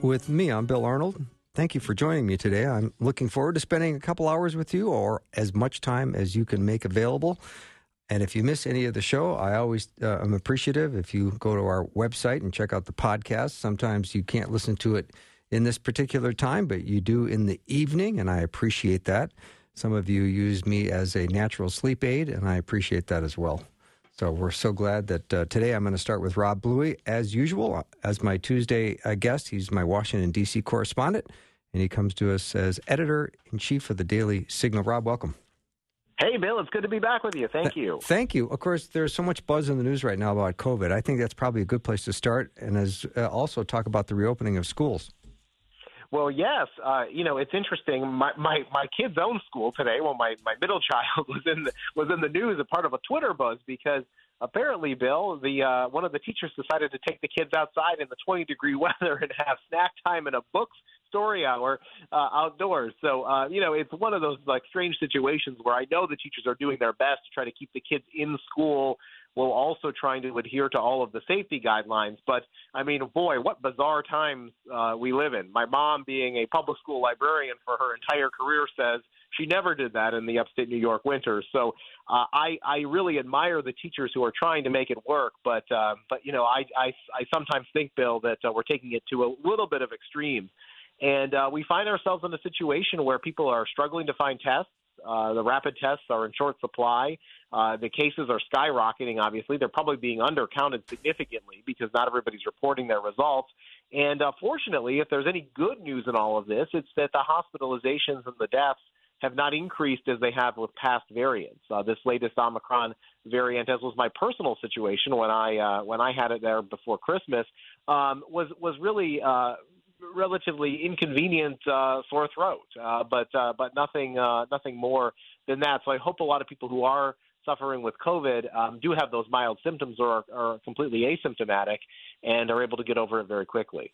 With me. I'm Bill Arnold. Thank you for joining me today. I'm looking forward to spending a couple hours with you or as much time as you can make available. And if you miss any of the show, I always uh, am appreciative if you go to our website and check out the podcast. Sometimes you can't listen to it in this particular time, but you do in the evening, and I appreciate that. Some of you use me as a natural sleep aid, and I appreciate that as well. So we're so glad that uh, today I'm going to start with Rob Bluey, as usual, as my Tuesday uh, guest. He's my Washington, D.C. correspondent, and he comes to us as editor in chief of the Daily Signal. Rob, welcome. Hey, Bill, it's good to be back with you. Thank you. Thank you. Of course, there's so much buzz in the news right now about COVID. I think that's probably a good place to start, and as uh, also talk about the reopening of schools. Well, yes. Uh, you know, it's interesting. My, my my kid's own school today. Well, my my middle child was in the was in the news, a part of a Twitter buzz because apparently, Bill, the uh, one of the teachers decided to take the kids outside in the 20 degree weather and have snack time and a books story hour uh, outdoors. So, uh, you know, it's one of those like strange situations where I know the teachers are doing their best to try to keep the kids in school while also trying to adhere to all of the safety guidelines. But I mean, boy, what bizarre times uh, we live in. My mom, being a public school librarian for her entire career, says she never did that in the upstate New York winters. So uh, I I really admire the teachers who are trying to make it work. But uh, but you know, I I, I sometimes think, Bill, that uh, we're taking it to a little bit of extreme. And uh, we find ourselves in a situation where people are struggling to find tests. Uh, the rapid tests are in short supply. Uh, the cases are skyrocketing, obviously. They're probably being undercounted significantly because not everybody's reporting their results. And uh, fortunately, if there's any good news in all of this, it's that the hospitalizations and the deaths have not increased as they have with past variants. Uh, this latest Omicron variant, as was my personal situation when I uh, when I had it there before Christmas, um, was was really uh, relatively inconvenient uh, sore throat, uh, but uh, but nothing uh, nothing more than that. So I hope a lot of people who are suffering with COVID um, do have those mild symptoms or are, are completely asymptomatic and are able to get over it very quickly.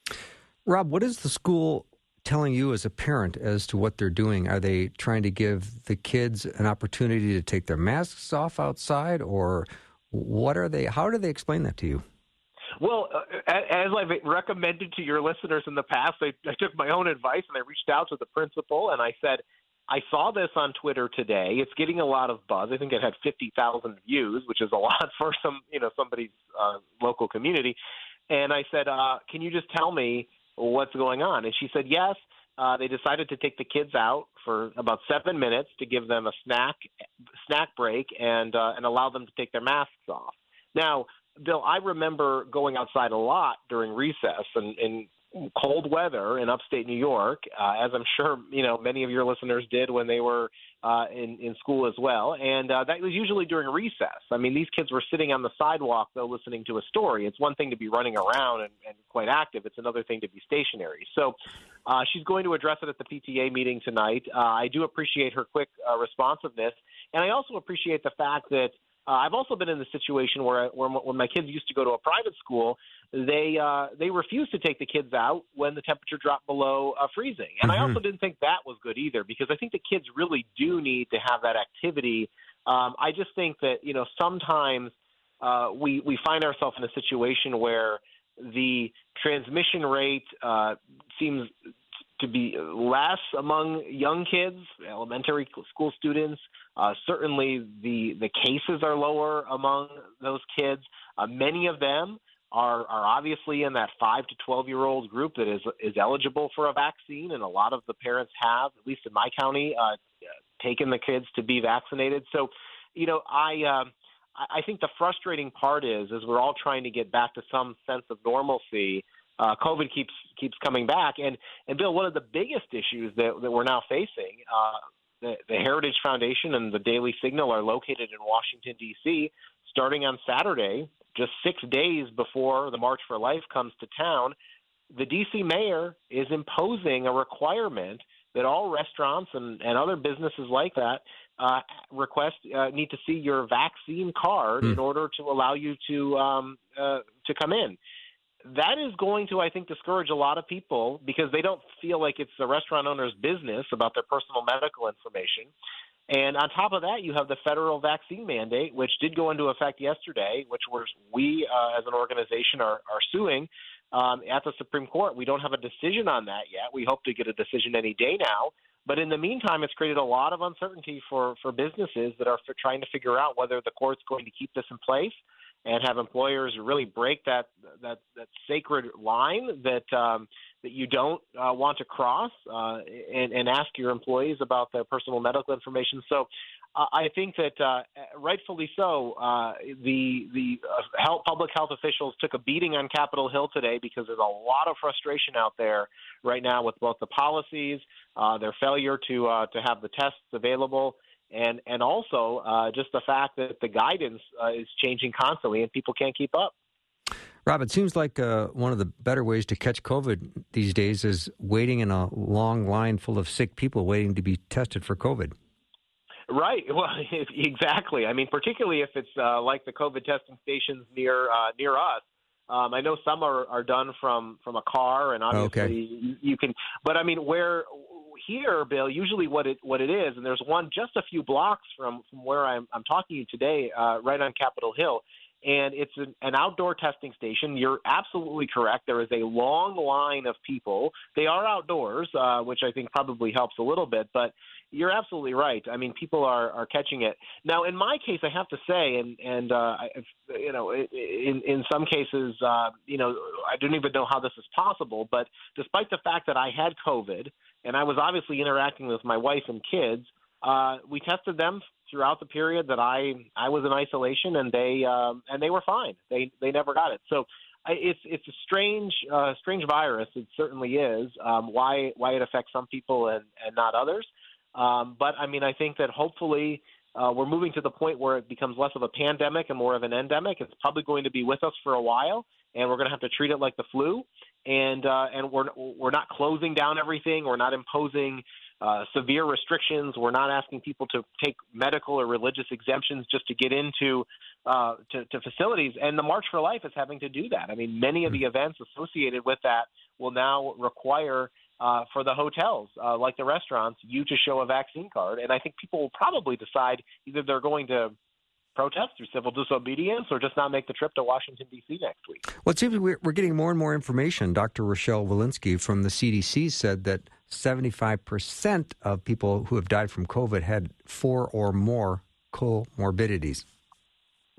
Rob, what is the school telling you as a parent as to what they're doing? Are they trying to give the kids an opportunity to take their masks off outside, or what are they? How do they explain that to you? Well, uh, as I've recommended to your listeners in the past, I, I took my own advice and I reached out to the principal and I said, I saw this on Twitter today. It's getting a lot of buzz. I think it had 50,000 views, which is a lot for some, you know, somebody's uh, local community. And I said, uh, "Can you just tell me what's going on?" And she said, "Yes." Uh, they decided to take the kids out for about seven minutes to give them a snack snack break and uh, and allow them to take their masks off. Now, Bill, I remember going outside a lot during recess and, and cold weather in upstate New York, uh, as I'm sure you know many of your listeners did when they were uh, in in school as well, and uh, that was usually during recess. I mean, these kids were sitting on the sidewalk though, listening to a story. It's one thing to be running around and, and quite active; it's another thing to be stationary. So. Uh, she's going to address it at the PTA meeting tonight. Uh, I do appreciate her quick uh, responsiveness, and I also appreciate the fact that uh, I've also been in the situation where, where when my kids used to go to a private school, they uh, they refused to take the kids out when the temperature dropped below uh, freezing, and mm-hmm. I also didn't think that was good either because I think the kids really do need to have that activity. Um, I just think that you know sometimes uh, we we find ourselves in a situation where the transmission rate uh, seems to be less among young kids, elementary school students. Uh, certainly, the the cases are lower among those kids. Uh, many of them are are obviously in that five to twelve year old group that is is eligible for a vaccine, and a lot of the parents have, at least in my county, uh, taken the kids to be vaccinated. So, you know, I. Uh, I think the frustrating part is, is we're all trying to get back to some sense of normalcy, uh, COVID keeps keeps coming back. And and Bill, one of the biggest issues that, that we're now facing, uh, the, the Heritage Foundation and the Daily Signal are located in Washington D.C. Starting on Saturday, just six days before the March for Life comes to town, the DC mayor is imposing a requirement that all restaurants and, and other businesses like that uh, request uh, need to see your vaccine card mm. in order to allow you to um, uh, to come in. That is going to, I think, discourage a lot of people because they don't feel like it's the restaurant owner's business about their personal medical information. And on top of that, you have the federal vaccine mandate, which did go into effect yesterday, which we uh, as an organization are, are suing um, at the Supreme Court. We don't have a decision on that yet. We hope to get a decision any day now. But in the meantime, it's created a lot of uncertainty for, for businesses that are trying to figure out whether the court's going to keep this in place and have employers really break that that, that sacred line that um, that you don't uh, want to cross uh, and, and ask your employees about their personal medical information. So I think that uh, rightfully so, uh, the the uh, health, public health officials took a beating on Capitol Hill today because there's a lot of frustration out there right now with both the policies, uh, their failure to uh, to have the tests available, and and also uh, just the fact that the guidance is changing constantly and people can't keep up. Rob, it seems like one of the better ways to catch COVID these days is waiting in a long line full of sick people waiting to be tested for COVID. Right. Well, exactly. I mean, particularly if it's uh, like the COVID testing stations near uh, near us. Um, I know some are, are done from from a car, and obviously okay. you, you can. But I mean, where here, Bill, usually what it what it is, and there's one just a few blocks from from where I'm I'm talking to you today, uh, right on Capitol Hill, and it's an, an outdoor testing station. You're absolutely correct. There is a long line of people. They are outdoors, uh, which I think probably helps a little bit, but you're absolutely right. I mean, people are are catching it now. In my case, I have to say, and and uh, you know, in in some cases, uh, you know, I don't even know how this is possible. But despite the fact that I had COVID and I was obviously interacting with my wife and kids, uh, we tested them throughout the period that I I was in isolation, and they um, and they were fine. They they never got it. So it's it's a strange uh, strange virus. It certainly is. Um, why why it affects some people and and not others. Um, but I mean, I think that hopefully uh, we're moving to the point where it becomes less of a pandemic and more of an endemic. It's probably going to be with us for a while, and we're going to have to treat it like the flu. And uh, and we're we're not closing down everything. We're not imposing uh, severe restrictions. We're not asking people to take medical or religious exemptions just to get into uh, to, to facilities. And the March for Life is having to do that. I mean, many of the events associated with that will now require uh, for the hotels, uh, like the restaurants, you to show a vaccine card. And I think people will probably decide either they're going to protest through civil disobedience or just not make the trip to Washington, D.C. next week. Well, it seems we're, we're getting more and more information. Dr. Rochelle Walensky from the CDC said that 75% of people who have died from COVID had four or more comorbidities.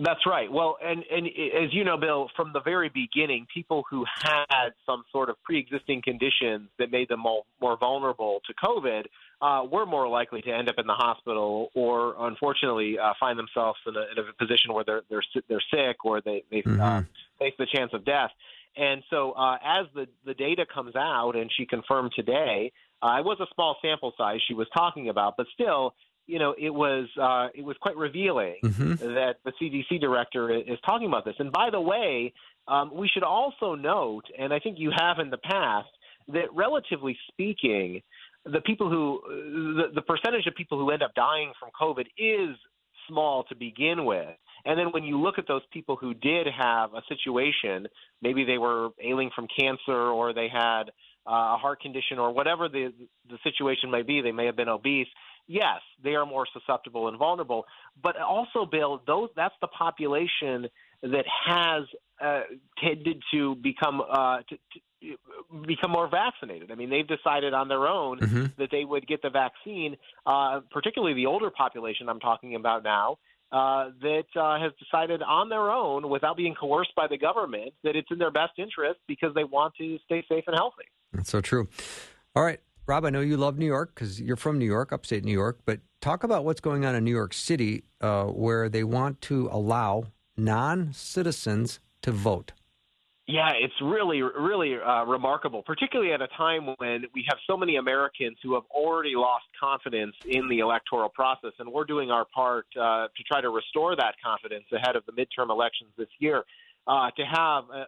That's right. Well, and and as you know, Bill, from the very beginning, people who had some sort of pre-existing conditions that made them more, more vulnerable to COVID uh, were more likely to end up in the hospital, or unfortunately, uh, find themselves in a, in a position where they're they're they're sick or they they mm-hmm. uh, face the chance of death. And so, uh, as the the data comes out, and she confirmed today, uh, it was a small sample size she was talking about, but still, you know, it was uh, it was quite revealing mm-hmm. that the CDC director is talking about this. And by the way, um, we should also note, and I think you have in the past, that relatively speaking, the people who the, the percentage of people who end up dying from COVID is small to begin with. And then when you look at those people who did have a situation, maybe they were ailing from cancer or they had uh, a heart condition or whatever the the situation may be, they may have been obese yes, they are more susceptible and vulnerable. But also, Bill, those that's the population that has uh, tended to become uh, to, to become more vaccinated. I mean, they've decided on their own mm-hmm. that they would get the vaccine, uh, particularly the older population I'm talking about now. Uh, that uh, has decided on their own, without being coerced by the government, that it's in their best interest because they want to stay safe and healthy. That's so true. All right, Rob, I know you love New York because you're from New York, upstate New York, but talk about what's going on in New York City uh, where they want to allow non citizens to vote. Yeah, it's really, really uh, remarkable, particularly at a time when we have so many Americans who have already lost confidence in the electoral process, and we're doing our part uh, to try to restore that confidence ahead of the midterm elections this year. uh, to have a,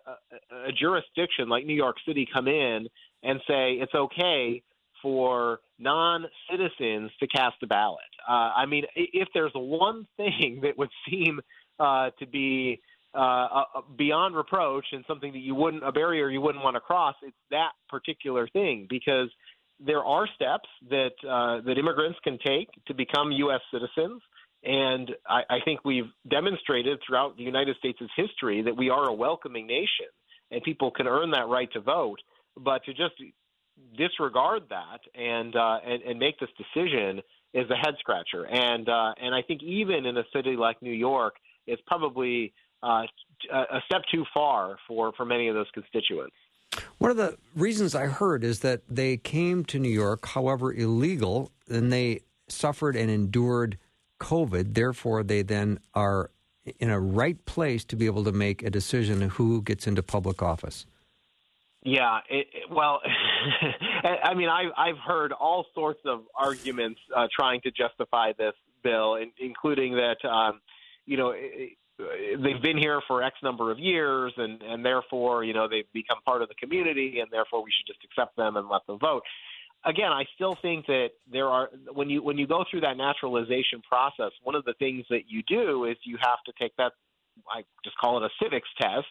a, a jurisdiction like New York City come in and say it's okay for non-citizens to cast a ballot. Uh, I mean, if there's one thing that would seem uh, to be uh, beyond reproach and something that you wouldn't a barrier you wouldn't want to cross, it's that particular thing because there are steps that uh, that immigrants can take to become U.S. citizens. And I, I think we've demonstrated throughout the United States' history that we are a welcoming nation and people can earn that right to vote. But to just disregard that and uh, and, and make this decision is a head scratcher. And uh, and I think even in a city like New York, it's probably uh, a step too far for for many of those constituents. One of the reasons I heard is that they came to New York, however illegal, and they suffered and endured COVID. Therefore, they then are in a right place to be able to make a decision who gets into public office. Yeah, it, it, well, I mean, I've I've heard all sorts of arguments uh, trying to justify this bill, in, including that um, you know it, they've been here for X number of years, and and therefore you know they've become part of the community, and therefore we should just accept them and let them vote. Again, I still think that there are when you when you go through that naturalization process, one of the things that you do is you have to take that I just call it a civics test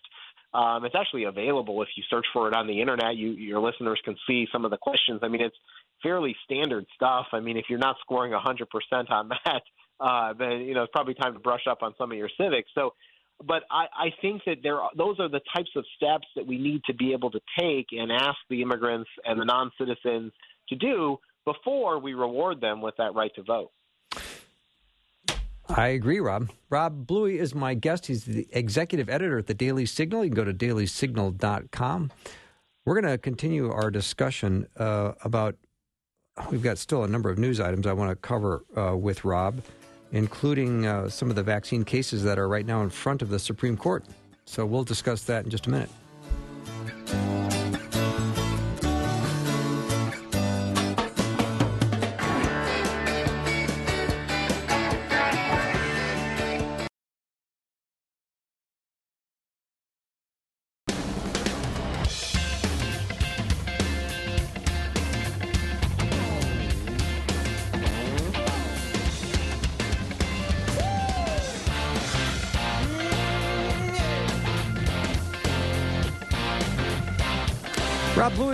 um, it's actually available if you search for it on the internet. You, your listeners can see some of the questions. I mean, it's fairly standard stuff. I mean, if you're not scoring 100% on that, uh, then you know it's probably time to brush up on some of your civics. So, but I, I think that there are, those are the types of steps that we need to be able to take and ask the immigrants and the non-citizens to do before we reward them with that right to vote. I agree, Rob. Rob Bluey is my guest. He's the executive editor at the Daily Signal. You can go to dailysignal.com. We're going to continue our discussion uh, about. We've got still a number of news items I want to cover uh, with Rob, including uh, some of the vaccine cases that are right now in front of the Supreme Court. So we'll discuss that in just a minute.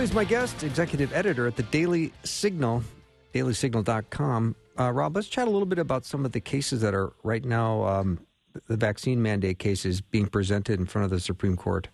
Is my guest, executive editor at the Daily Signal, dailysignal.com. Uh, Rob, let's chat a little bit about some of the cases that are right now, um, the vaccine mandate cases being presented in front of the Supreme Court.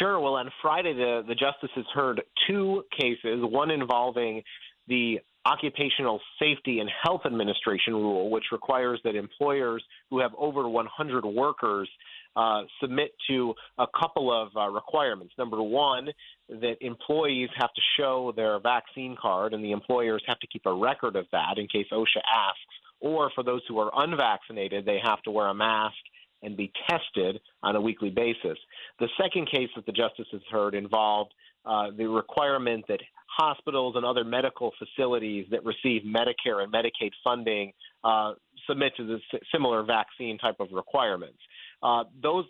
Sure. Well, on Friday, the, the justices heard two cases, one involving the Occupational Safety and Health Administration rule, which requires that employers who have over 100 workers uh, submit to a couple of uh, requirements. Number one, that employees have to show their vaccine card, and the employers have to keep a record of that in case OSHA asks. Or for those who are unvaccinated, they have to wear a mask and be tested on a weekly basis. The second case that the justices heard involved uh, the requirement that hospitals and other medical facilities that receive Medicare and Medicaid funding uh, submit to the similar vaccine type of requirements. Uh, those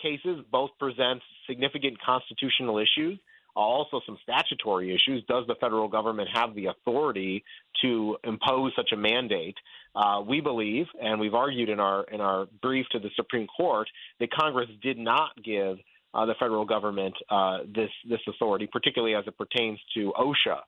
cases both present significant constitutional issues, also some statutory issues. Does the federal government have the authority to impose such a mandate? Uh, we believe, and we've argued in our in our brief to the Supreme Court, that Congress did not give uh, the federal government uh, this this authority, particularly as it pertains to OSHA.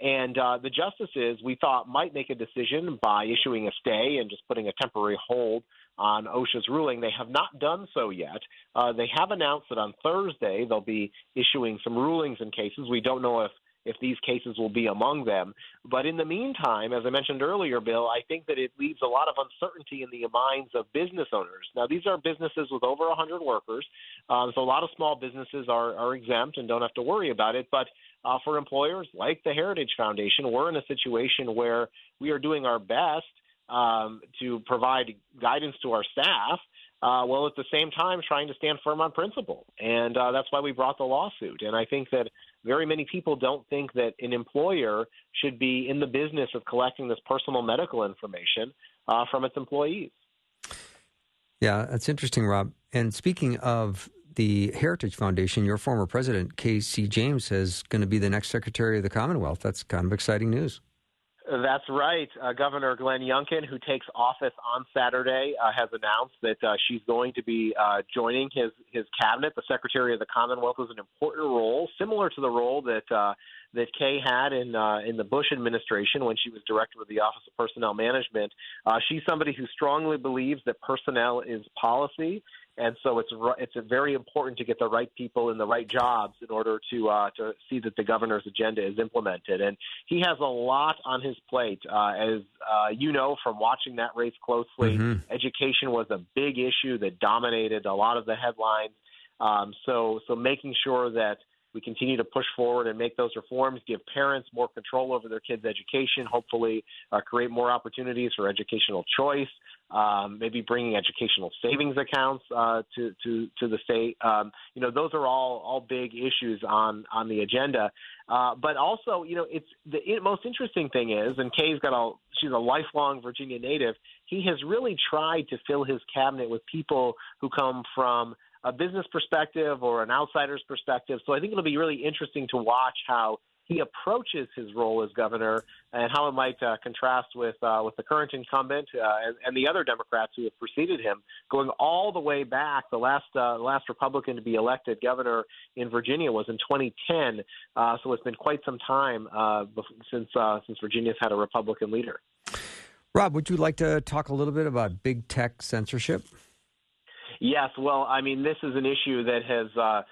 And uh, the justices, we thought, might make a decision by issuing a stay and just putting a temporary hold on OSHA's ruling. They have not done so yet. Uh, they have announced that on Thursday they'll be issuing some rulings in cases. We don't know if if these cases will be among them. But in the meantime, as I mentioned earlier, Bill, I think that it leaves a lot of uncertainty in the minds of business owners. Now, these are businesses with over 100 workers, um, so a lot of small businesses are, are exempt and don't have to worry about it. But uh, for employers like the Heritage Foundation, we're in a situation where we are doing our best um, to provide guidance to our staff. Uh, while at the same time trying to stand firm on principle. And uh, that's why we brought the lawsuit. And I think that very many people don't think that an employer should be in the business of collecting this personal medical information uh, from its employees. Yeah, that's interesting, Rob. And speaking of the Heritage Foundation, your former president, K.C. James, is going to be the next Secretary of the Commonwealth. That's kind of exciting news. That's right. Uh, Governor Glenn Youngkin, who takes office on Saturday, uh, has announced that uh, she's going to be uh, joining his his cabinet. The Secretary of the Commonwealth is an important role, similar to the role that uh, that Kay had in uh, in the Bush administration when she was director of the Office of Personnel Management. Uh, she's somebody who strongly believes that personnel is policy, and so it's it's very important to get the right people in the right jobs in order to uh, to see that the governor's agenda is implemented. And he has a lot on his plate, uh, as uh, you know from watching that race closely. Mm-hmm. Education was a big issue that dominated a lot of the headlines. Um, so so making sure that we continue to push forward and make those reforms, give parents more control over their kids' education, hopefully uh, create more opportunities for educational choice, um, maybe bringing educational savings accounts uh, to, to, to the state. Um, you know, those are all, all big issues on, on the agenda. Uh, but also, you know, it's the it, most interesting thing is, and Kay's got a, she's a lifelong Virginia native. He has really tried to fill his cabinet with people who come from a business perspective or an outsider's perspective. So I think it'll be really interesting to watch how he approaches his role as governor and how it might uh, contrast with uh, with the current incumbent uh, and, and, the other Democrats who have preceded him, going all the way back. The last uh, last Republican to be elected governor in Virginia was in 2010, uh, so it's been quite some time uh, since since Virginia's had a Republican leader. Rob, would you like to talk a little bit about big tech censorship? Yes, well, I mean, this is an issue that has uh,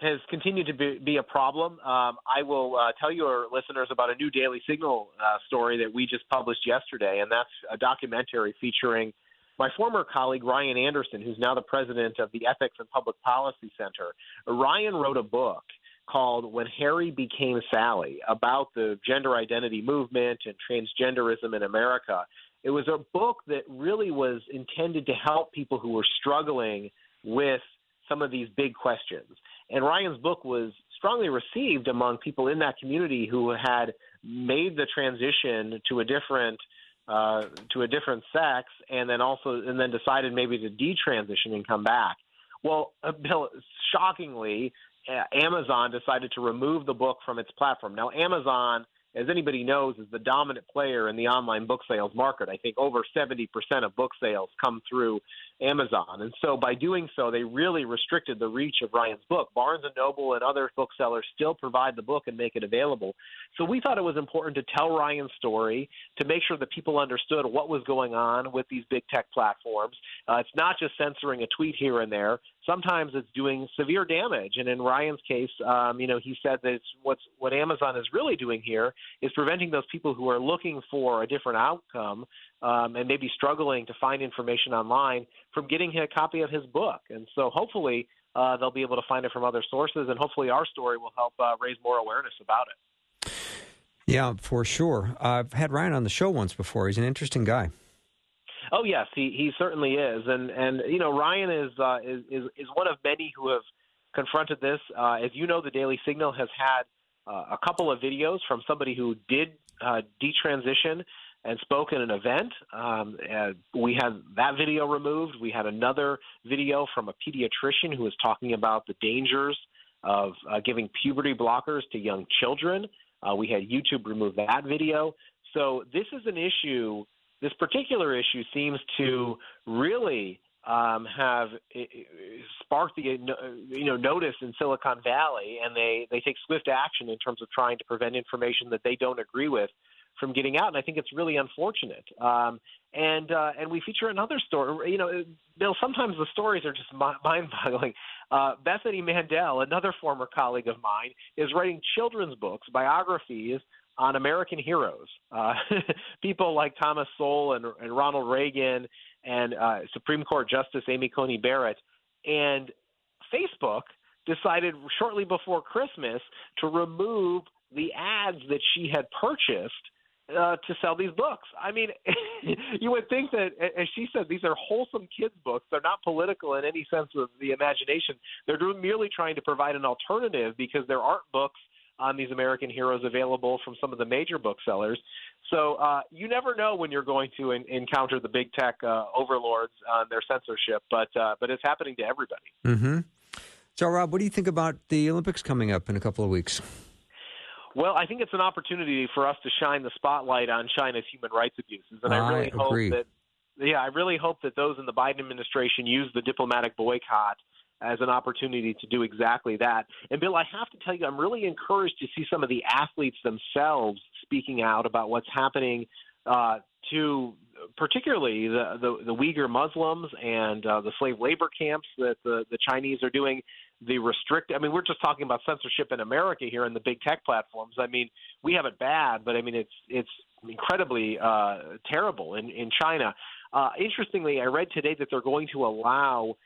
has continued to be, be a problem. Um, I will uh, tell your listeners about a new Daily Signal uh, story that we just published yesterday, and that's a documentary featuring my former colleague Ryan Anderson, who's now the president of the Ethics and Public Policy Center. Ryan wrote a book called When Harry Became Sally about the gender identity movement and transgenderism in America. It was a book that really was intended to help people who were struggling with some of these big questions. And Ryan's book was strongly received among people in that community who had made the transition to a different uh, to a different sex, and then also and then decided maybe to detransition and come back. Well, Bill, shockingly, uh, Amazon decided to remove the book from its platform. Now, Amazon as anybody knows, is the dominant player in the online book sales market. I think over 70% of book sales come through Amazon. And so by doing so, they really restricted the reach of Ryan's book. Barnes and Noble and other booksellers still provide the book and make it available. So we thought it was important to tell Ryan's story, to make sure that people understood what was going on with these big tech platforms. Uh, it's not just censoring a tweet here and there. Sometimes it's doing severe damage. And in Ryan's case, um, you know, he said that it's what's what Amazon is really doing here is preventing those people who are looking for a different outcome um, and maybe struggling to find information online from getting a copy of his book. And so hopefully uh, they'll be able to find it from other sources, and hopefully our story will help uh, raise more awareness about it. Yeah, for sure. I've had Ryan on the show once before. He's an interesting guy. Oh yes, he he certainly is, and and you know Ryan is uh, is, is is one of many who have confronted this. Uh, as you know, the Daily Signal has had uh, a couple of videos from somebody who did uh, detransition and spoke at an event. Um, we had that video removed. We had another video from a pediatrician who was talking about the dangers of uh, giving puberty blockers to young children. Uh, we had YouTube remove that video. So this is an issue. This particular issue seems to really um, have sparked the you know notice in Silicon Valley, and they they take swift action in terms of trying to prevent information that they don't agree with from getting out, and I think it's really unfortunate. Um, and uh, and we feature another story. You know, Bill. Sometimes the stories are just mind-boggling. Uh, Bethany Mandel, another former colleague of mine, is writing children's books, biographies on American heroes, uh, people like Thomas Sowell and, and Ronald Reagan and uh, Supreme Court Justice Amy Coney Barrett, and Facebook decided shortly before Christmas to remove the ads that she had purchased uh, to sell these books. I mean, you would think that, as she said, these are wholesome kids' books. They're not political in any sense of the imagination. They're merely trying to provide an alternative because there aren't books on these American heroes available from some of the major booksellers. So uh, you never know when you're going to in- encounter the big tech uh, overlords on their censorship, but uh, but it's happening to everybody. Mm-hmm. So, Rob, what do you think about the Olympics coming up in a couple of weeks? Well, I think it's an opportunity for us to shine the spotlight on China's human rights abuses, and I, I really agree. hope that yeah, I really hope that those in the Biden administration use the diplomatic boycott as an opportunity to do exactly that. And Bill, I have to tell you, I'm really encouraged to see some of the athletes themselves speaking out about what's happening uh, to particularly the, the, the Uyghur Muslims and uh, the slave labor camps that the, the Chinese are doing. The restrict, I mean, we're just talking about censorship in America here in the big tech platforms. I mean, we have it bad, but I mean, it's it's incredibly uh, terrible in in China. Uh, interestingly, I read today that they're going to allow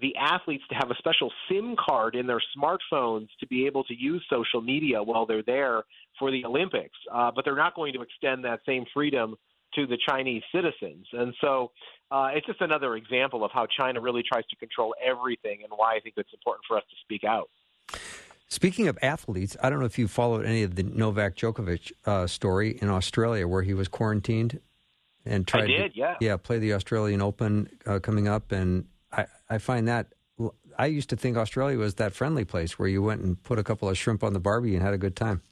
the athletes to have a special SIM card in their smartphones to be able to use social media while they're there for the Olympics. Uh, but they're not going to extend that same freedom to the Chinese citizens. And so uh, it's just another example of how China really tries to control everything and why I think it's important for us to speak out. Speaking of athletes, I don't know if you followed any of the Novak Djokovic uh, story in Australia where he was quarantined and tried did, to yeah. yeah play the Australian Open uh, coming up, and I I find that I used to think Australia was that friendly place where you went and put a couple of shrimp on the barbie and had a good time.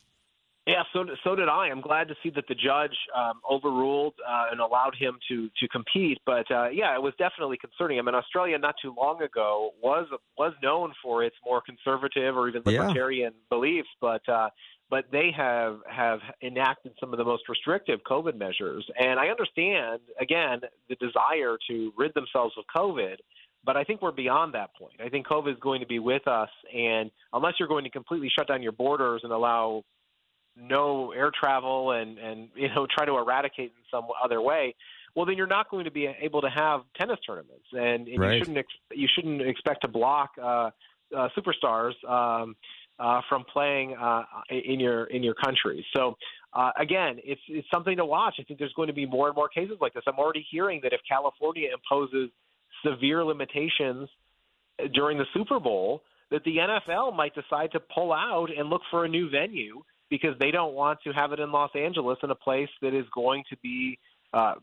Yeah, so so did I. I'm glad to see that the judge um, overruled uh, and allowed him to to compete. But uh, yeah, it was definitely concerning. I mean, Australia not too long ago was was known for its more conservative or even Yeah. libertarian beliefs, but uh, but they have have enacted some of the most restrictive COVID measures. And I understand again the desire to rid themselves of COVID. But I think we're beyond that point. I think COVID is going to be with us, and unless you're going to completely shut down your borders and allow no air travel and and you know try to eradicate in some other way well then you're not going to be able to have tennis tournaments and, and Right. you shouldn't ex- you shouldn't expect to block uh, uh superstars um uh from playing uh in your in your country so uh again it's it's something to watch i think there's going to be more and more cases like this i'm already hearing that if california imposes severe limitations during the super bowl that the NFL might decide to pull out and look for a new venue because they don't want to have it in Los Angeles in a place that is going to be uh,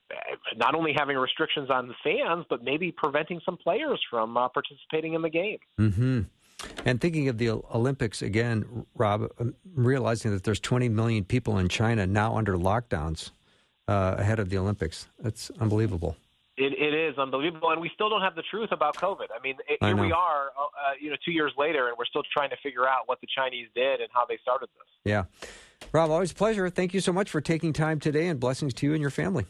not only having restrictions on the fans, but maybe preventing some players from uh, participating in the game. Mm-hmm. And thinking of the Olympics again, Rob, realizing that there's 20 million people in China now under lockdowns uh, ahead of the Olympics. That's unbelievable. It, it is unbelievable, and we still don't have the truth about COVID. I mean, it, I here we are, uh, you know, two years later, and we're still trying to figure out what the Chinese did and how they started this. Yeah. Rob, always a pleasure. Thank you so much for taking time today and blessings to you and your family.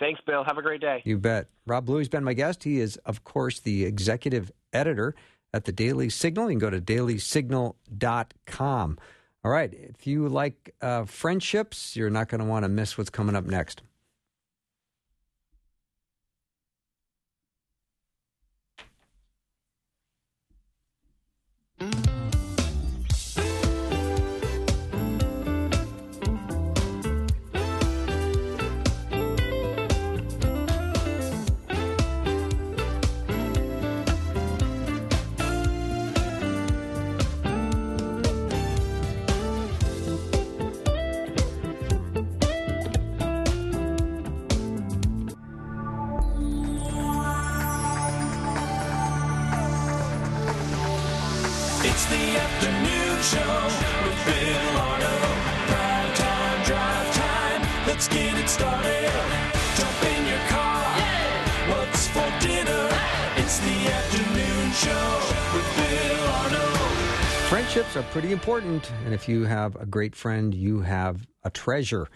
Thanks, Bill. Have a great day. You bet. Rob Bluey's been my guest. He is, of course, the executive editor at the Daily Signal. You can go to dailysignal.com. All right. If you like uh, friendships, you're not going to want to miss what's coming up next. Are pretty important. And if you have a great friend, you have a treasure.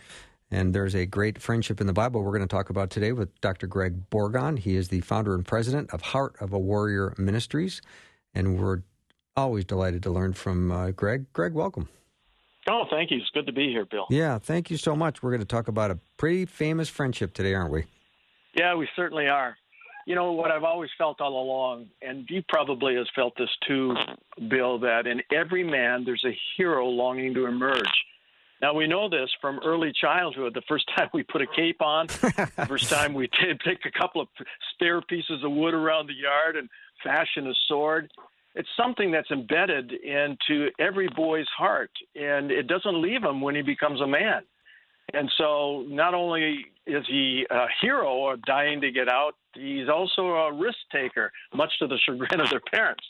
And there's a great friendship in the Bible we're going to talk about today with Dr. Greg Bourgond. He is the founder and president of Heart of a Warrior Ministries. And we're always delighted to learn from uh, Greg. Greg, welcome. Oh, thank you. It's good to be here, Bill. Yeah, thank you so much. We're going to talk about a pretty famous friendship today, aren't we? Yeah, we certainly are. You know what I've always felt all along, and you probably has felt this too, Bill, that in every man there's a hero longing to emerge. Now we know this from early childhood. The first time we put a cape on, the first time we did pick a couple of spare pieces of wood around the yard and fashion a sword. It's something that's embedded into every boy's heart, and it doesn't leave him when he becomes a man. And so, not only is he a hero or dying to get out, he's also a risk taker, much to the chagrin of their parents.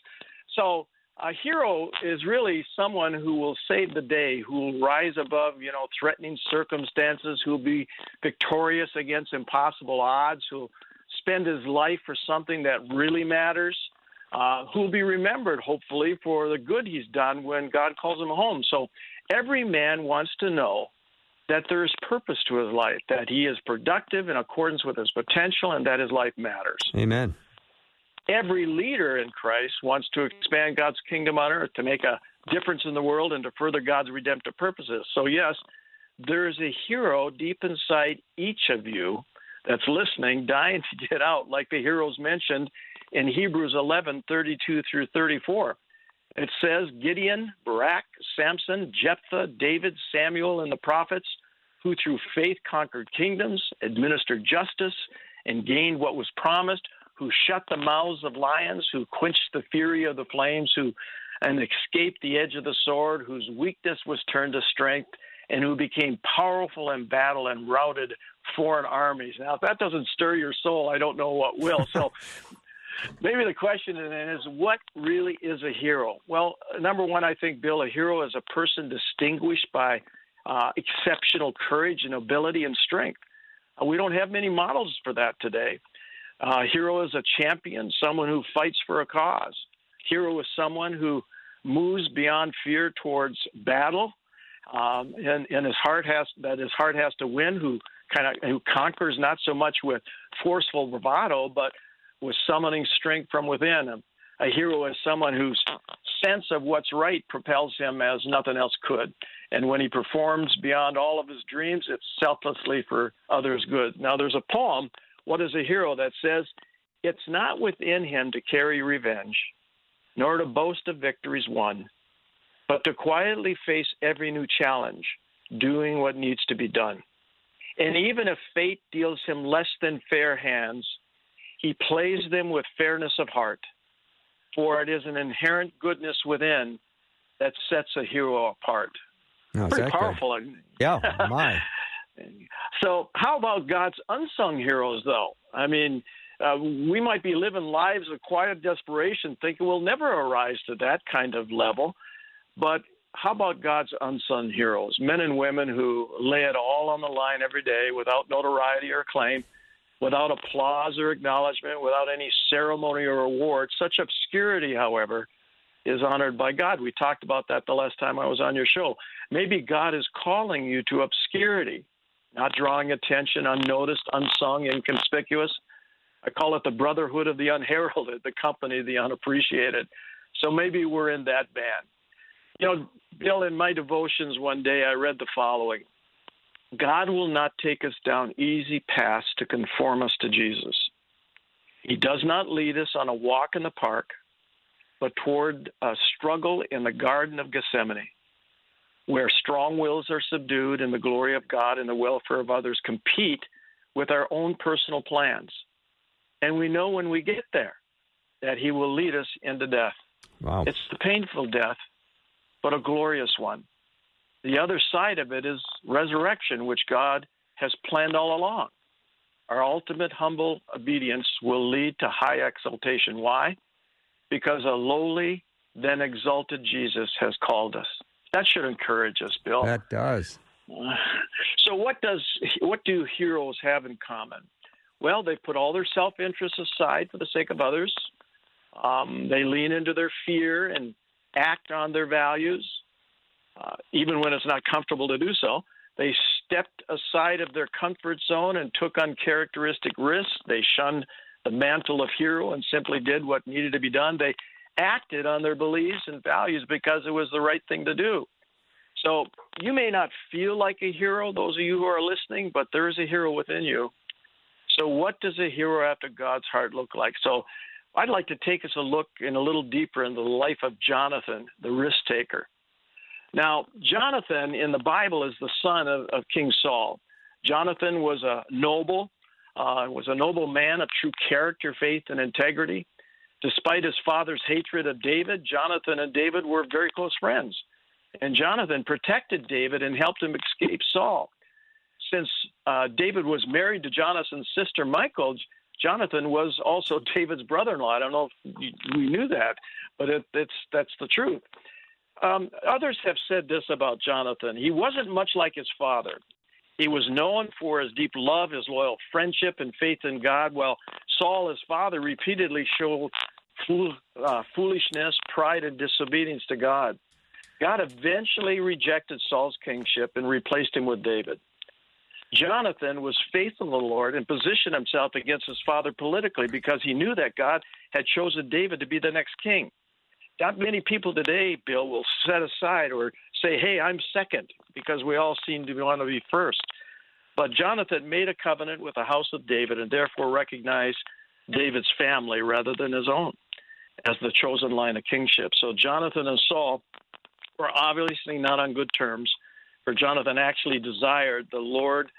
So, a hero is really someone who will save the day, who will rise above, you know, threatening circumstances, who will be victorious against impossible odds, who will spend his life for something that really matters, uh, who will be remembered, hopefully, for the good he's done when God calls him home. So every man wants to know that there is purpose to his life, that he is productive in accordance with his potential, and that his life matters. Amen. Every leader in Christ wants to expand God's kingdom on earth, to make a difference in the world, and to further God's redemptive purposes. So, yes, there is a hero deep inside each of you that's listening, dying to get out, like the heroes mentioned in Hebrews 11 32 through 34. It says Gideon, Barak, Samson, Jephthah, David, Samuel, and the prophets, who through faith conquered kingdoms, administered justice, and gained what was promised, who shut the mouths of lions, who quenched the fury of the flames, who and escaped the edge of the sword, whose weakness was turned to strength, and who became powerful in battle and routed foreign armies. Now, if that doesn't stir your soul, I don't know what will. So maybe the question then is what really is a hero? Well, number one, I think, Bill, a hero is a person distinguished by uh, exceptional courage and ability and strength. Uh, we don't have many models for that today. Uh, hero is a champion, someone who fights for a cause. Hero is someone who moves beyond fear towards battle, um, and, and his heart has that his heart has to win. Who kind of who conquers not so much with forceful bravado, but with summoning strength from within. A, a hero is someone whose sense of what's right propels him as nothing else could. And when he performs beyond all of his dreams, it's selflessly for others' good. Now, there's a poem, What is a Hero, that says, It's not within him to carry revenge, nor to boast of victories won, but to quietly face every new challenge, doing what needs to be done. And even if fate deals him less than fair hands, he plays them with fairness of heart, for it is an inherent goodness within that sets a hero apart. No, Pretty exactly. powerful. Yeah, my. So, how about God's unsung heroes, though? I mean, uh, we might be living lives of quiet desperation, thinking we'll never arise to that kind of level. But how about God's unsung heroes? Men and women who lay it all on the line every day without notoriety or acclaim, without applause or acknowledgement, without any ceremony or award. Such obscurity, however, is honored by God. We talked about that the last time I was on your show. Maybe God is calling you to obscurity, not drawing attention, unnoticed, unsung, inconspicuous. I call it the brotherhood of the unheralded, the company of the unappreciated. So maybe we're in that band. You know, Bill, in my devotions one day, I read the following God will not take us down easy paths to conform us to Jesus. He does not lead us on a walk in the park, but toward a struggle in the Garden of Gethsemane, where strong wills are subdued and the glory of God and the welfare of others compete with our own personal plans. And we know when we get there that He will lead us into death. Wow. It's the painful death, but a glorious one. The other side of it is resurrection, which God has planned all along. Our ultimate humble obedience will lead to high exaltation. Why? Because a lowly, then exalted Jesus has called us. That should encourage us, Bill. That does. So what does what do heroes have in common? Well, they put all their self-interest aside for the sake of others. Um, they lean into their fear and act on their values, uh, even when it's not comfortable to do so. They stepped aside of their comfort zone and took uncharacteristic risks. They shunned the mantle of hero and simply did what needed to be done. They acted on their beliefs and values because it was the right thing to do. So you may not feel like a hero, those of you who are listening, but there is a hero within you. So, what does a hero after God's heart look like? So, I'd like to take us a look in a little deeper into the life of Jonathan, the risk taker. Now, Jonathan in the Bible is the son of, of King Saul. Jonathan was a noble, uh, was a noble man of true character, faith, and integrity. Despite his father's hatred of David, Jonathan and David were very close friends. And Jonathan protected David and helped him escape Saul. Since uh, David was married to Jonathan's sister Michal, Jonathan was also David's brother-in-law. I don't know if we knew that, but it, it's that's the truth. Um, others have said this about Jonathan: he wasn't much like his father. He was known for his deep love, his loyal friendship, and faith in God. While Saul, his father, repeatedly showed fool, uh, foolishness, pride, and disobedience to God. God eventually rejected Saul's kingship and replaced him with David. Jonathan was faithful to the Lord and positioned himself against his father politically because he knew that God had chosen David to be the next king. Not many people today, Bill, will set aside or say, hey, I'm second, because we all seem to want to be first. But Jonathan made a covenant with the house of David and therefore recognized David's family rather than his own as the chosen line of kingship. So Jonathan and Saul were obviously not on good terms, for Jonathan actually desired the Lord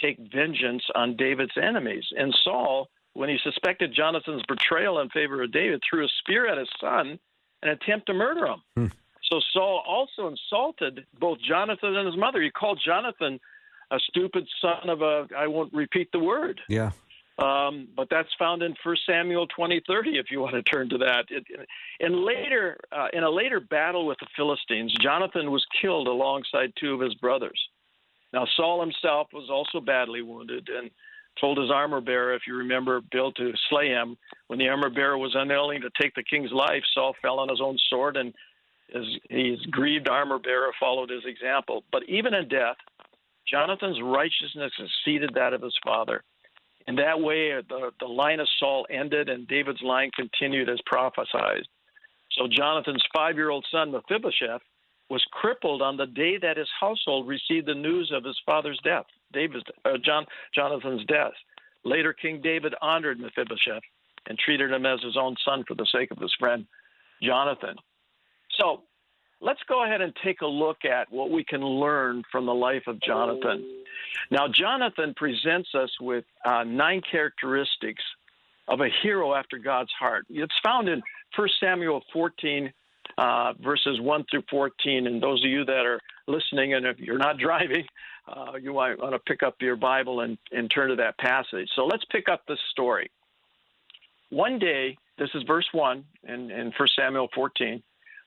take vengeance on David's enemies. And Saul, when he suspected Jonathan's betrayal in favor of David, threw a spear at his son and attempted to murder him. Hmm. So Saul also insulted both Jonathan and his mother. He called Jonathan a stupid son of a I won't repeat the word. Yeah. Um, but that's found in 1 Samuel 20:30 if you want to turn to that. It, in later uh, in a later battle with the Philistines, Jonathan was killed alongside two of his brothers. Now Saul himself was also badly wounded and told his armor bearer, if you remember, Bill, to slay him. When the armor bearer was unwilling to take the king's life, Saul fell on his own sword, and his, his grieved armor bearer followed his example. But even in death, Jonathan's righteousness exceeded that of his father. In that way, the, the line of Saul ended and David's line continued as prophesied. So Jonathan's five year old son, Mephibosheth, was crippled on the day that his household received the news of his father's death, David's, uh, John, Jonathan's death. Later, King David honored Mephibosheth and treated him as his own son for the sake of his friend Jonathan. So let's go ahead and take a look at what we can learn from the life of Jonathan. Now, Jonathan presents us with uh, nine characteristics of a hero after God's heart. It's found in 1 Samuel 14, uh, verses 1 through 14. And those of you that are listening, and if you're not driving, uh, you might want to pick up your Bible and, and turn to that passage. So let's pick up this story. One day, this is verse 1 in, in 1 Samuel 14.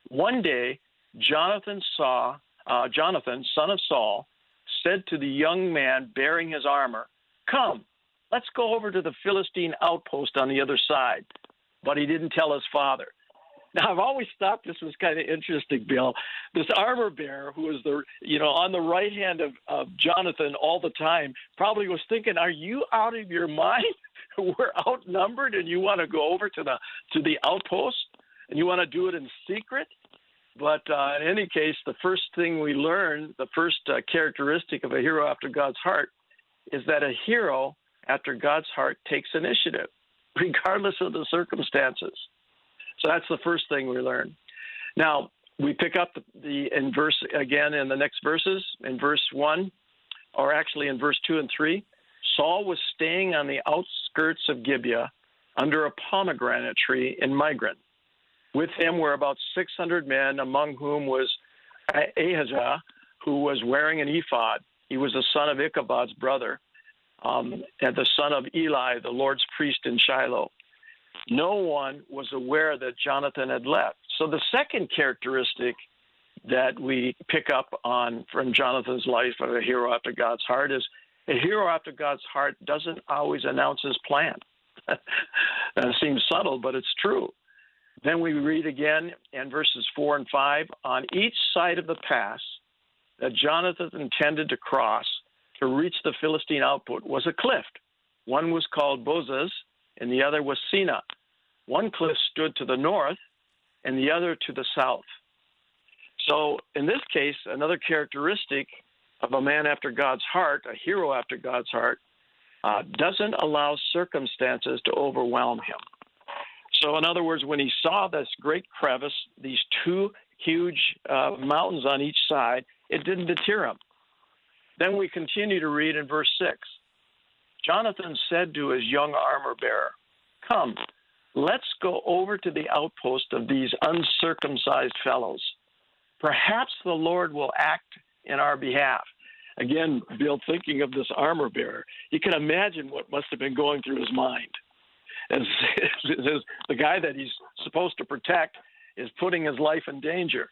One day, Jonathan saw, uh, Jonathan, son of Saul, said to the young man bearing his armor, Come, let's go over to the Philistine outpost on the other side. But he didn't tell his father. Now I've always thought this was kind of interesting, Bill. This armor bearer who was the you know on the right hand of, of Jonathan all the time probably was thinking, Are you out of your mind? We're outnumbered and you want to go over to the to the outpost and you want to do it in secret? But uh, in any case, the first thing we learn, the first uh, characteristic of a hero after God's heart, is that a hero after God's heart takes initiative, regardless of the circumstances. So that's the first thing we learn. Now, we pick up the, the in verse again in the next verses, in verse 1, or actually in verse 2 and 3. Saul was staying on the outskirts of Gibeah under a pomegranate tree in Migron. With him were about 600 men, among whom was Ahijah, who was wearing an ephod. He was the son of Ichabod's brother, um, and the son of Eli, the Lord's priest in Shiloh. No one was aware that Jonathan had left. So the second characteristic that we pick up on from Jonathan's life of a hero after God's heart is a hero after God's heart doesn't always announce his plan. that seems subtle, but it's true. Then we read again in verses 4 and 5 on each side of the pass that Jonathan intended to cross to reach the Philistine output was a cliff. One was called Bozez, and the other was Seneh. One cliff stood to the north, and the other to the south. So, in this case, another characteristic of a man after God's heart, a hero after God's heart, uh, doesn't allow circumstances to overwhelm him. So, in other words, when he saw this great crevice, these two huge uh, mountains on each side, it didn't deter him. Then we continue to read in verse 6 Jonathan said to his young armor bearer, Come, let's go over to the outpost of these uncircumcised fellows. Perhaps the Lord will act in our behalf. Again, Bill, thinking of this armor bearer, you can imagine what must have been going through his mind. as, as the guy that he's supposed to protect is putting his life in danger.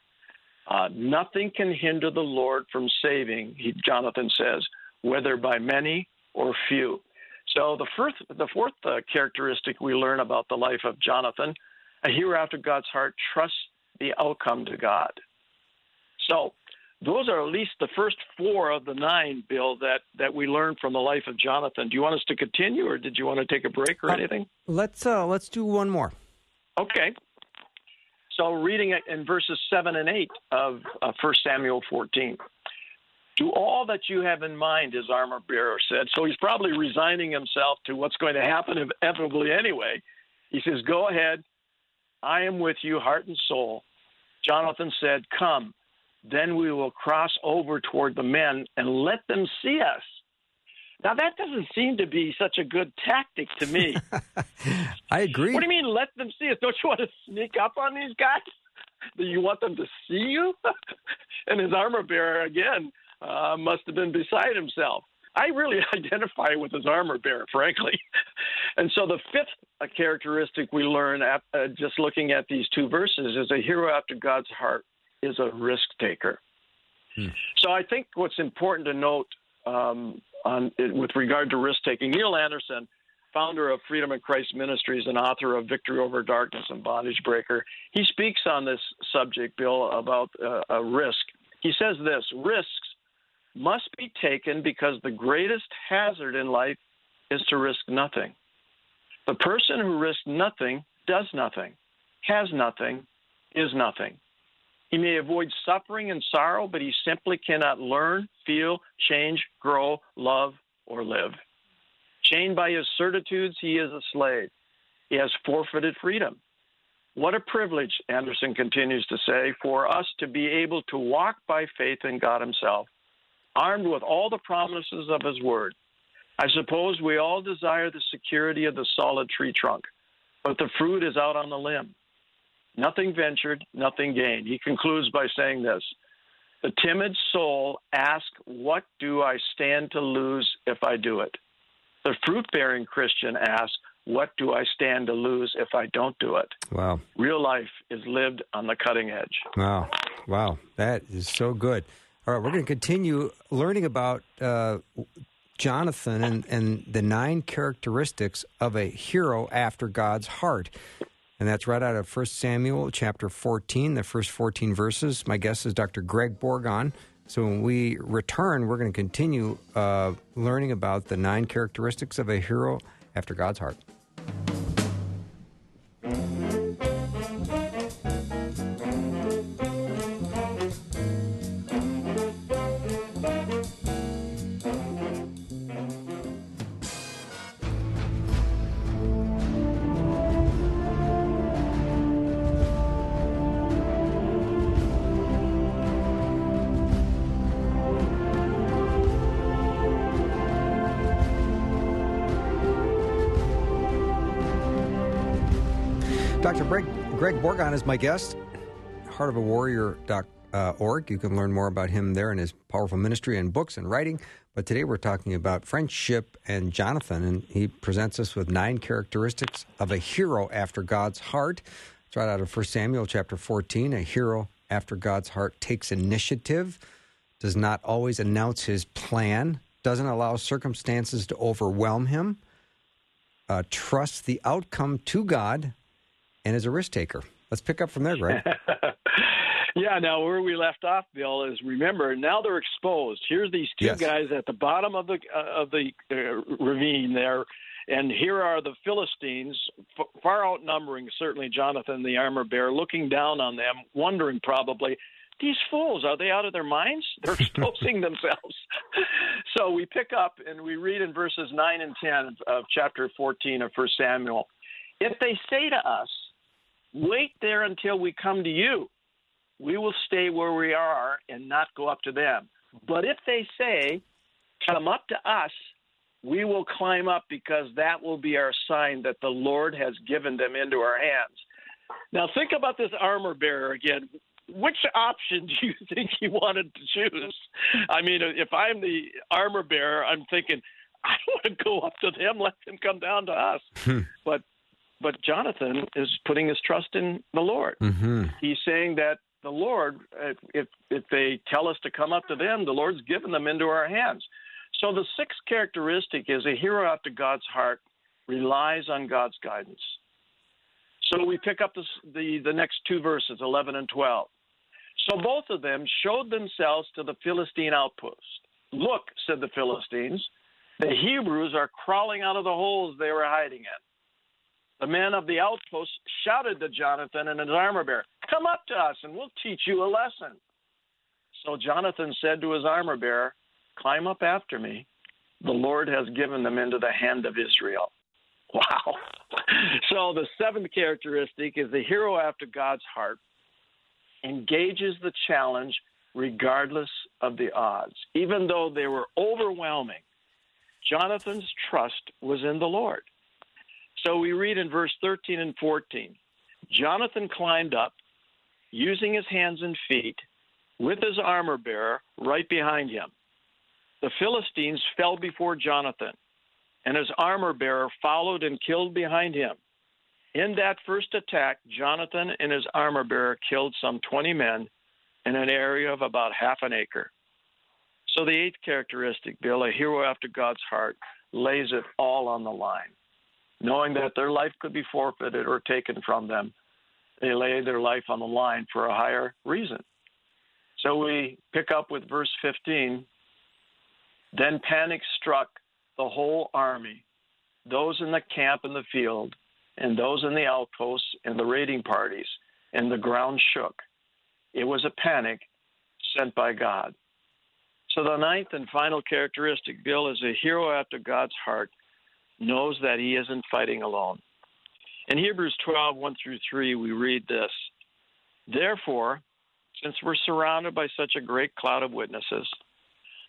Uh, nothing can hinder the Lord from saving, he, Jonathan says, whether by many or few. So the first, the fourth uh, characteristic we learn about the life of Jonathan, a hero after God's heart, trusts the outcome to God. So those are at least the first four of the nine, Bill, that, that we learned from the life of Jonathan. Do you want us to continue, or did you want to take a break or Uh, anything? Let's uh, let's do one more. Okay. So, reading it in verses 7 and 8 of uh, 1 Samuel 14. Do all that you have in mind, his armor bearer said. So, he's probably resigning himself to what's going to happen inevitably anyway. He says, Go ahead. I am with you, heart and soul. Jonathan said, Come, then we will cross over toward the men and let them see us. Now, that doesn't seem to be such a good tactic to me. I agree. What do you mean, let them see us? Don't you want to sneak up on these guys? Do you want them to see you? and his armor bearer, again, uh, must have been beside himself. I really identify with his armor bearer, frankly. and so the fifth characteristic we learn at, uh, just looking at these two verses is a hero after God's heart is a risk taker. So I think what's important to note um, on with regard to risk taking, Neil Anderson, founder of Freedom in Christ Ministries and author of Victory Over Darkness and Bondage Breaker, he speaks on this subject, Bill, about uh, a risk. He says this: risks must be taken because the greatest hazard in life is to risk nothing. The person who risks nothing does nothing, has nothing, is nothing. He may avoid suffering and sorrow, but he simply cannot learn, feel, change, grow, love, or live. Chained by his certitudes, he is a slave. He has forfeited freedom. What a privilege, Anderson continues to say, for us to be able to walk by faith in God Himself, armed with all the promises of His Word. I suppose we all desire the security of the solid tree trunk, but the fruit is out on the limb. Nothing ventured, nothing gained. He concludes by saying this The timid soul asks, What do I stand to lose if I do it? The fruit bearing Christian asks, What do I stand to lose if I don't do it? Wow. Real life is lived on the cutting edge. Wow. Wow. That is so good. All right, we're going to continue learning about uh, Jonathan and, and the nine characteristics of a hero after God's heart. And that's right out of 1 Samuel chapter 14, the first 14 verses. My guest is Dr. Greg Bourgond. So when we return, we're going to continue uh, learning about the nine characteristics of a hero after God's heart. Greg, Bourgond is my guest. Heartofawarrior.org. You can learn more about him there and his powerful ministry and books and writing. But today we're talking about friendship and Jonathan, and he presents us with nine characteristics of a hero after God's heart. It's right out of 1 Samuel chapter 14. A hero after God's heart takes initiative, does not always announce his plan, doesn't allow circumstances to overwhelm him, uh, trusts the outcome to God, and is a risk taker. Let's pick up from there, Greg. yeah, now where we left off, Bill, is remember now they're exposed. Here's these two Yes. guys at the bottom of the uh, of the uh, ravine there, and here are the Philistines, f- far outnumbering certainly Jonathan the armor bearer, looking down on them, wondering probably. These fools, are they out of their minds? They're exposing themselves. so we pick up and we read in verses 9 and 10 of, of chapter 14 of 1 Samuel. If they say to us, Wait there until we come to you. We will stay where we are and not go up to them. But if they say, Come up to us, we will climb up because that will be our sign that the Lord has given them into our hands. Now, think about this armor bearer again. Which option do you think he wanted to choose? I mean, if I'm the armor bearer, I'm thinking, I don't want to go up to them, let them come down to us. Hmm. but but Jonathan is putting his trust in the Lord. Mm-hmm. He's saying that the Lord, if if they tell us to come up to them, the Lord's given them into our hands. So the sixth characteristic is a hero after God's heart relies on God's guidance. So we pick up the, the, the next two verses, 11 and 12. So both of them showed themselves to the Philistine outpost. Look, said the Philistines, the Hebrews are crawling out of the holes they were hiding in. The men of the outpost shouted to Jonathan and his armor bearer, Come up to us and we'll teach you a lesson. So Jonathan said to his armor bearer, Climb up after me. The Lord has given them into the hand of Israel. Wow. So the seventh characteristic is the hero after God's heart engages the challenge regardless of the odds. Even though they were overwhelming, Jonathan's trust was in the Lord. So we read in verse 13 and 14 Jonathan climbed up, using his hands and feet, with his armor bearer right behind him. The Philistines fell before Jonathan, and his armor bearer followed and killed behind him. In that first attack, Jonathan and his armor bearer killed some 20 men in an area of about half an acre. So the eighth characteristic, Bill, a hero after God's heart, lays it all on the line. Knowing that their life could be forfeited or taken from them, they lay their life on the line for a higher reason. So we pick up with verse 15. Then panic struck the whole army, those in the camp in the field, and those in the outposts and the raiding parties, and the ground shook. It was a panic sent by God. So the ninth and final characteristic, Bill, is a hero after God's heart, knows that he isn't fighting alone. In Hebrews 12, 1 through 3, we read this Therefore, since we're surrounded by such a great cloud of witnesses,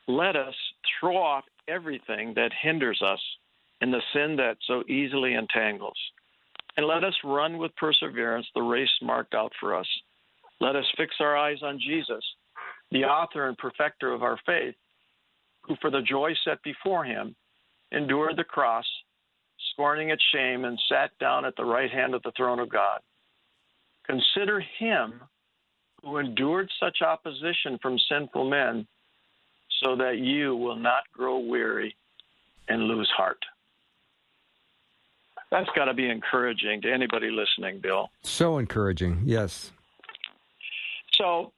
let us throw off everything that hinders us and the sin that so easily entangles. And let us run with perseverance the race marked out for us. Let us fix our eyes on Jesus, the author and perfecter of our faith, who for the joy set before him endured the cross, scorning its shame, and sat down at the right hand of the throne of God. Consider him who endured such opposition from sinful men, so that you will not grow weary and lose heart. That's got to be encouraging to anybody listening, Bill. So encouraging, yes. So,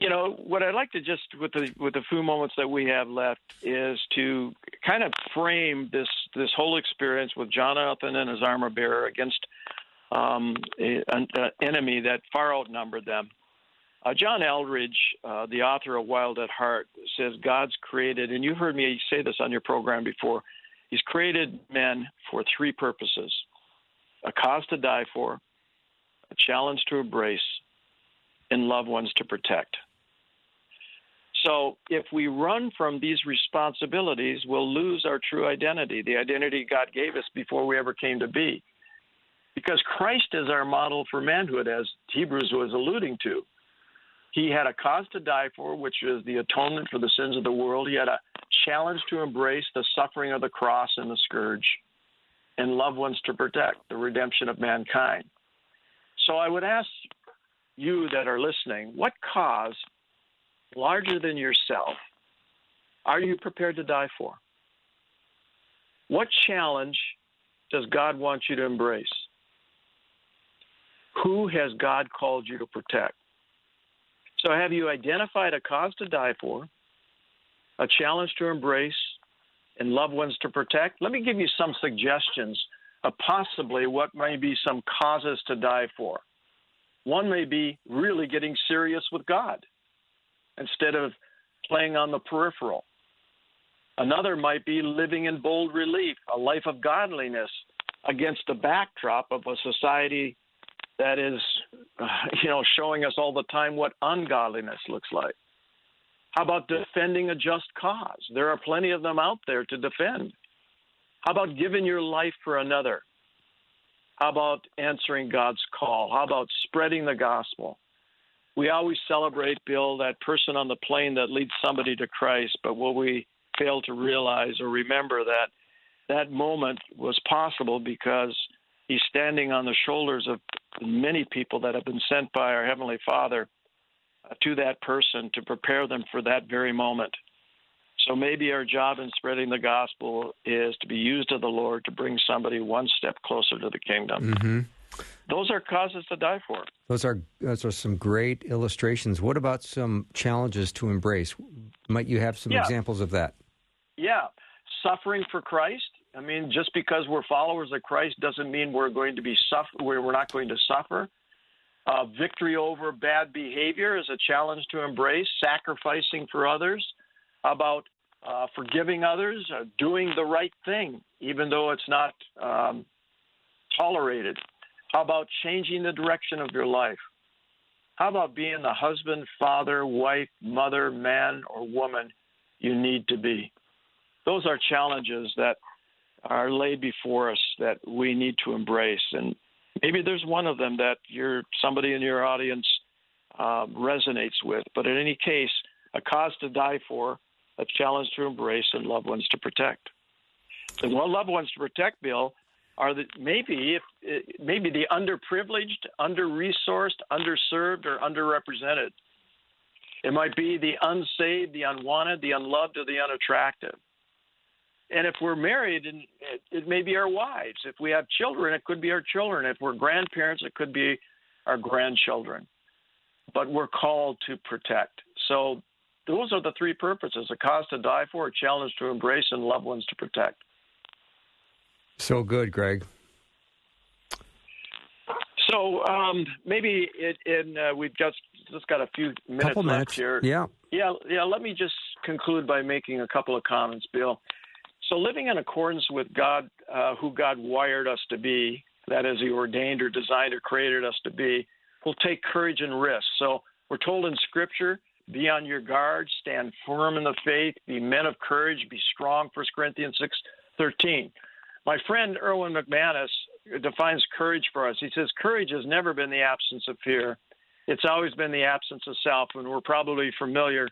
you know, what I'd like to just with the with the few moments that we have left is to kind of frame this this whole experience with Jonathan and his armor bearer against um, an enemy that far outnumbered them. Uh, John Eldredge, uh, the author of Wild at Heart, says God's created, and you've heard me say this on your program before. He's created men for three purposes: a cause to die for, a challenge to embrace, and loved ones to protect. So, if we run from these responsibilities, we'll lose our true identity, the identity God gave us before we ever came to be. Because Christ is our model for manhood, as Hebrews was alluding to. He had a cause to die for, which is the atonement for the sins of the world. He had a challenge to embrace the suffering of the cross and the scourge, and loved ones to protect the redemption of mankind. So I would ask you that are listening what cause larger than yourself are you prepared to die for? What challenge does God want you to embrace? Who has God called you to protect? So, have you identified a cause to die for, a challenge to embrace, and loved ones to protect? Let me give you some suggestions of possibly what may be some causes to die for. One may be really getting serious with God instead of playing on the peripheral. Another might be living in bold relief, a life of godliness against the backdrop of a society that is, uh, you know, showing us all the time what ungodliness looks like. How about defending a just cause? There are plenty of them out there to defend. How about giving your life for another? How about answering God's call? How about spreading the gospel? We always celebrate, Bill, that person on the plane that leads somebody to Christ, but what we fail to realize or remember that that moment was possible because He's standing on the shoulders of many people that have been sent by our Heavenly Father uh, to that person to prepare them for that very moment. So maybe our job in spreading the gospel is to be used of the Lord to bring somebody one step closer to the kingdom. Mm-hmm. Those are causes to die for. Those are those are some great illustrations. What about some challenges to embrace? Might you have some Yeah. examples of that? Yeah, suffering for Christ. I mean, just because we're followers of Christ doesn't mean we're going to be suffer. We're not going to suffer. Uh, victory over bad behavior is a challenge to embrace. Sacrificing for others. About uh, forgiving others, uh, doing the right thing, even though it's not um, tolerated. How about changing the direction of your life? How about being the husband, father, wife, mother, man, or woman you need to be? Those are challenges that are laid before us that we need to embrace. And maybe there's one of them that you're, somebody in your audience um, resonates with. But in any case, a cause to die for, a challenge to embrace, and loved ones to protect. The well loved ones to protect, Bill, are the maybe if eh, maybe the underprivileged, under-resourced, underserved, or underrepresented. It might be the unsaved, the unwanted, the unloved, or the unattractive. And if we're married, and it may be our wives. If we have children, it could be our children. If we're grandparents, it could be our grandchildren. But we're called to protect. So those are the three purposes: a cause to die for, a challenge to embrace, and loved ones to protect. So good, Greg. So um, maybe it, in uh, we've just just got a few minutes Couple left minutes. here. Yeah. Yeah, yeah. Let me just conclude by making a couple of comments, Bill. So, living in accordance with God, uh, who God wired us to be, that is, He ordained or designed or created us to be, will take courage and risk. So, we're told in Scripture, be on your guard, stand firm in the faith, be men of courage, be strong. 1 Corinthians six thirteen. My friend Erwin McManus defines courage for us. He says courage has never been the absence of fear. It's always been the absence of self, and we're probably familiar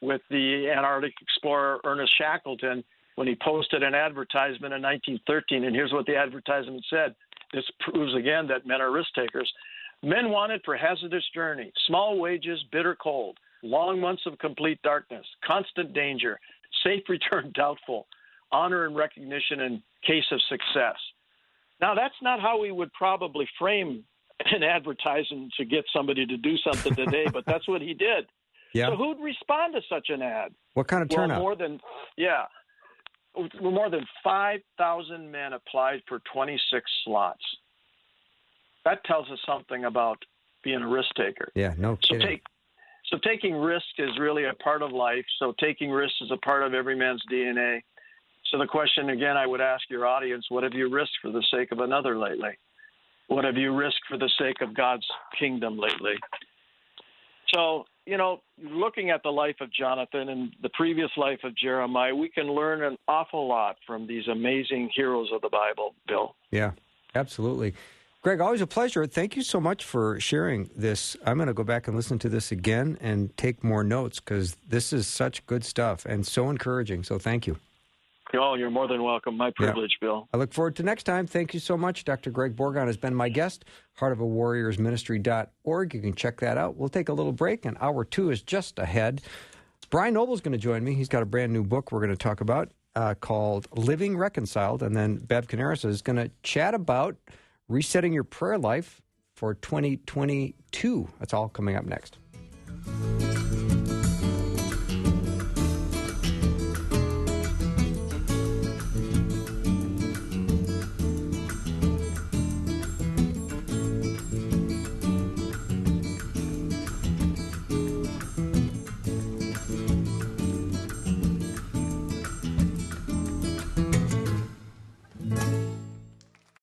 with the Antarctic explorer Ernest Shackleton when he posted an advertisement in 1913. And here's what the advertisement said. This proves again that men are risk takers. Men wanted for hazardous journey, small wages, bitter cold, long months of complete darkness, constant danger, safe return doubtful, honor and recognition in case of success. Now, that's not how we would probably frame an advertisement to get somebody to do something today, but that's what he did. Yeah. So who'd respond to such an ad? what kind of Well, turnout? more than yeah, more than five thousand men applied for twenty six slots. That tells us something about being a risk taker. yeah. No So kidding. take so taking risk is really a part of life. So taking risks is a part of every man's DNA. So the question again, I would ask your audience: What have you risked for the sake of another lately? What have you risked for the sake of God's kingdom lately? So you know, looking at the life of Jonathan and the previous life of Jeremiah, we can learn an awful lot from these amazing heroes of the Bible. Bill. Yeah, absolutely. Greg, always a pleasure. Thank you so much for sharing this. I'm going to go back and listen to this again and take more notes because this is such good stuff and so encouraging. So thank you. Oh, you're more than welcome. My privilege, Bill. I look forward to next time. Thank you so much. Dr. Greg Bourgond has been my guest. Heartofawarriorsministry.org. You can check that out. We'll take a little break, and hour two is just ahead. Brian Noble's going to join me. He's got a brand new book we're going to talk about uh, called Living Reconciled. And then Bev Canaris is going to chat about resetting your prayer life for 2022. That's all coming up next.